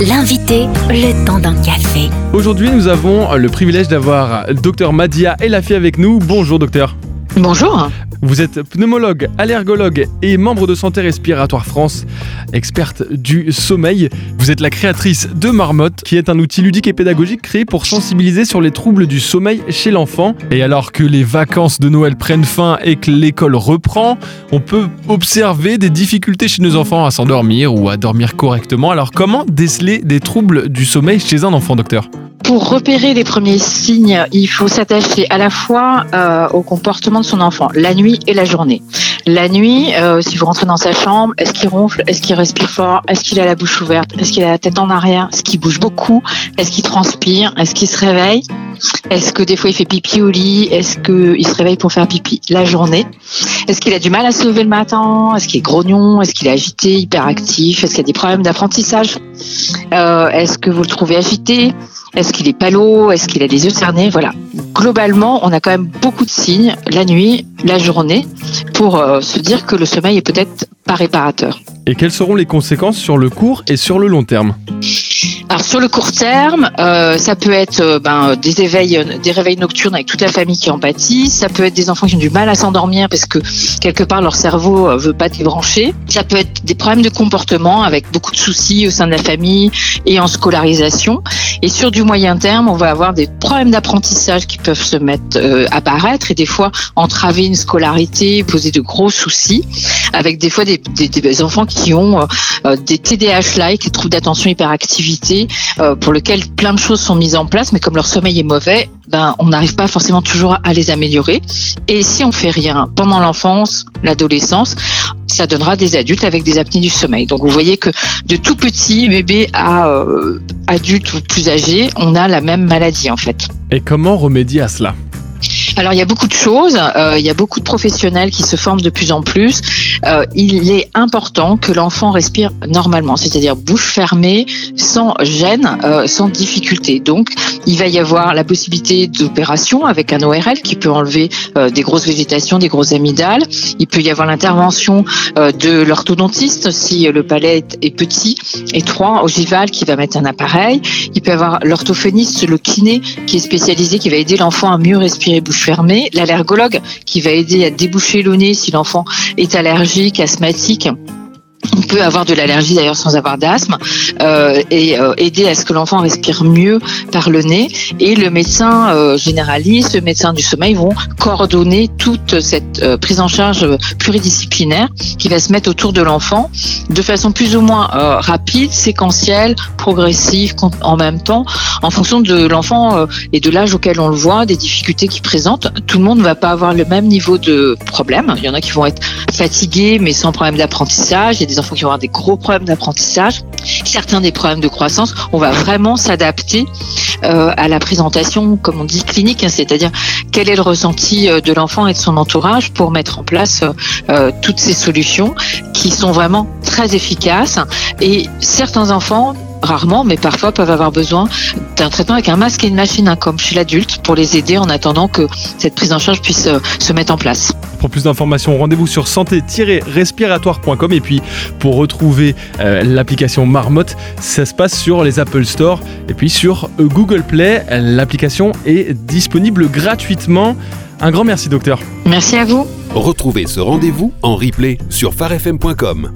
L'invité, le temps d'un café. Aujourd'hui, nous avons le privilège d'avoir docteur Madia Elafi avec nous. Bonjour docteur. Bonjour. Vous êtes pneumologue, allergologue et membre de Santé Respiratoire France, experte du sommeil. Vous êtes la créatrice de Marmotte, qui est un outil ludique et pédagogique créé pour sensibiliser sur les troubles du sommeil chez l'enfant. Et alors que les vacances de Noël prennent fin et que l'école reprend, on peut observer des difficultés chez nos enfants à s'endormir ou à dormir correctement. Alors comment déceler des troubles du sommeil chez un enfant, docteur? Pour repérer les premiers signes, il faut s'attacher à la fois euh, au comportement de son enfant, la nuit et la journée. La nuit, euh, si vous rentrez dans sa chambre, est-ce qu'il ronfle, est-ce qu'il respire fort, est-ce qu'il a la bouche ouverte, est-ce qu'il a la tête en arrière, est-ce qu'il bouge beaucoup, est-ce qu'il transpire, est-ce qu'il se réveille, est-ce que des fois il fait pipi au lit, est-ce qu'il se réveille pour faire pipi la journée, est-ce qu'il a du mal à se lever le matin, est-ce qu'il est grognon, est-ce qu'il est agité, hyperactif, est-ce qu'il a des problèmes d'apprentissage, euh, est-ce que vous le trouvez agité, est-ce qu'il est palo Est-ce qu'il a des yeux cernés? Voilà. Globalement, on a quand même beaucoup de signes la nuit, la journée, pour euh, se dire que le sommeil est peut-être pas réparateur. Et quelles seront les conséquences sur le court et sur le long terme alors sur le court terme, euh, ça peut être euh, ben, des éveils, des réveils nocturnes avec toute la famille qui en pâtit. Ça peut être des enfants qui ont du mal à s'endormir parce que quelque part leur cerveau veut pas débrancher. Ça peut être des problèmes de comportement avec beaucoup de soucis au sein de la famille et en scolarisation. Et sur du moyen terme, on va avoir des problèmes d'apprentissage qui peuvent se mettre euh, apparaître et des fois entraver une scolarité, poser de gros soucis, avec des fois des enfants qui ont euh, des TDAH-like, des troubles d'attention hyperactivité, euh, pour lesquels plein de choses sont mises en place, mais comme leur sommeil est mauvais, ben on n'arrive pas forcément toujours à les améliorer. Et si on fait rien pendant l'enfance, l'adolescence, ça donnera des adultes avec des apnées du sommeil. Donc vous voyez que de tout petit bébé à euh, adulte ou plus âgé, on a la même maladie en fait. Et comment remédier à cela? Alors il y a beaucoup de choses, euh, il y a beaucoup de professionnels qui se forment de plus en plus. Euh, il est important que l'enfant respire normalement, c'est-à-dire bouche fermée, sans gêne, euh, sans difficulté. Donc il va y avoir la possibilité d'opération avec un ORL qui peut enlever des grosses végétations, des grosses amygdales. Il peut y avoir l'intervention de l'orthodontiste si le palais est petit, étroit, ogival, qui va mettre un appareil. Il peut y avoir l'orthophoniste, le kiné, qui est spécialisé, qui va aider l'enfant à mieux respirer bouche L'allergologue, qui va aider à déboucher le nez si l'enfant est allergique, asthmatique on peut avoir de l'allergie d'ailleurs sans avoir d'asthme euh, et euh, aider à ce que l'enfant respire mieux par le nez. Et le médecin euh, généraliste, le médecin du sommeil vont coordonner toute cette prise en charge pluridisciplinaire qui va se mettre autour de l'enfant de façon plus ou moins rapide, séquentielle, progressive en même temps, en fonction de l'enfant et de l'âge auquel on le voit, des difficultés qu'il présente. Tout le monde ne va pas avoir le même niveau de problème. Il y en a qui vont être fatigués mais sans problème d'apprentissage des enfants qui vont avoir des gros problèmes d'apprentissage, certains des problèmes de croissance. On va vraiment s'adapter euh, à la présentation, comme on dit, clinique, hein, c'est-à-dire quel est le ressenti euh, de l'enfant et de son entourage pour mettre en place euh, toutes ces solutions qui sont vraiment très efficaces. Et certains enfants rarement, mais parfois peuvent avoir besoin d'un traitement avec un masque et une machine, hein, comme chez l'adulte, pour les aider en attendant que cette prise en charge puisse se mettre en place. Pour plus d'informations, rendez-vous sur santé-respiratoire.com et puis pour retrouver euh, l'application Marmotte, ça se passe sur les Apple Store et puis sur euh, Google Play. L'application est disponible gratuitement. Un grand merci docteur. Merci à vous. Retrouvez ce rendez-vous en replay sur farfm.com.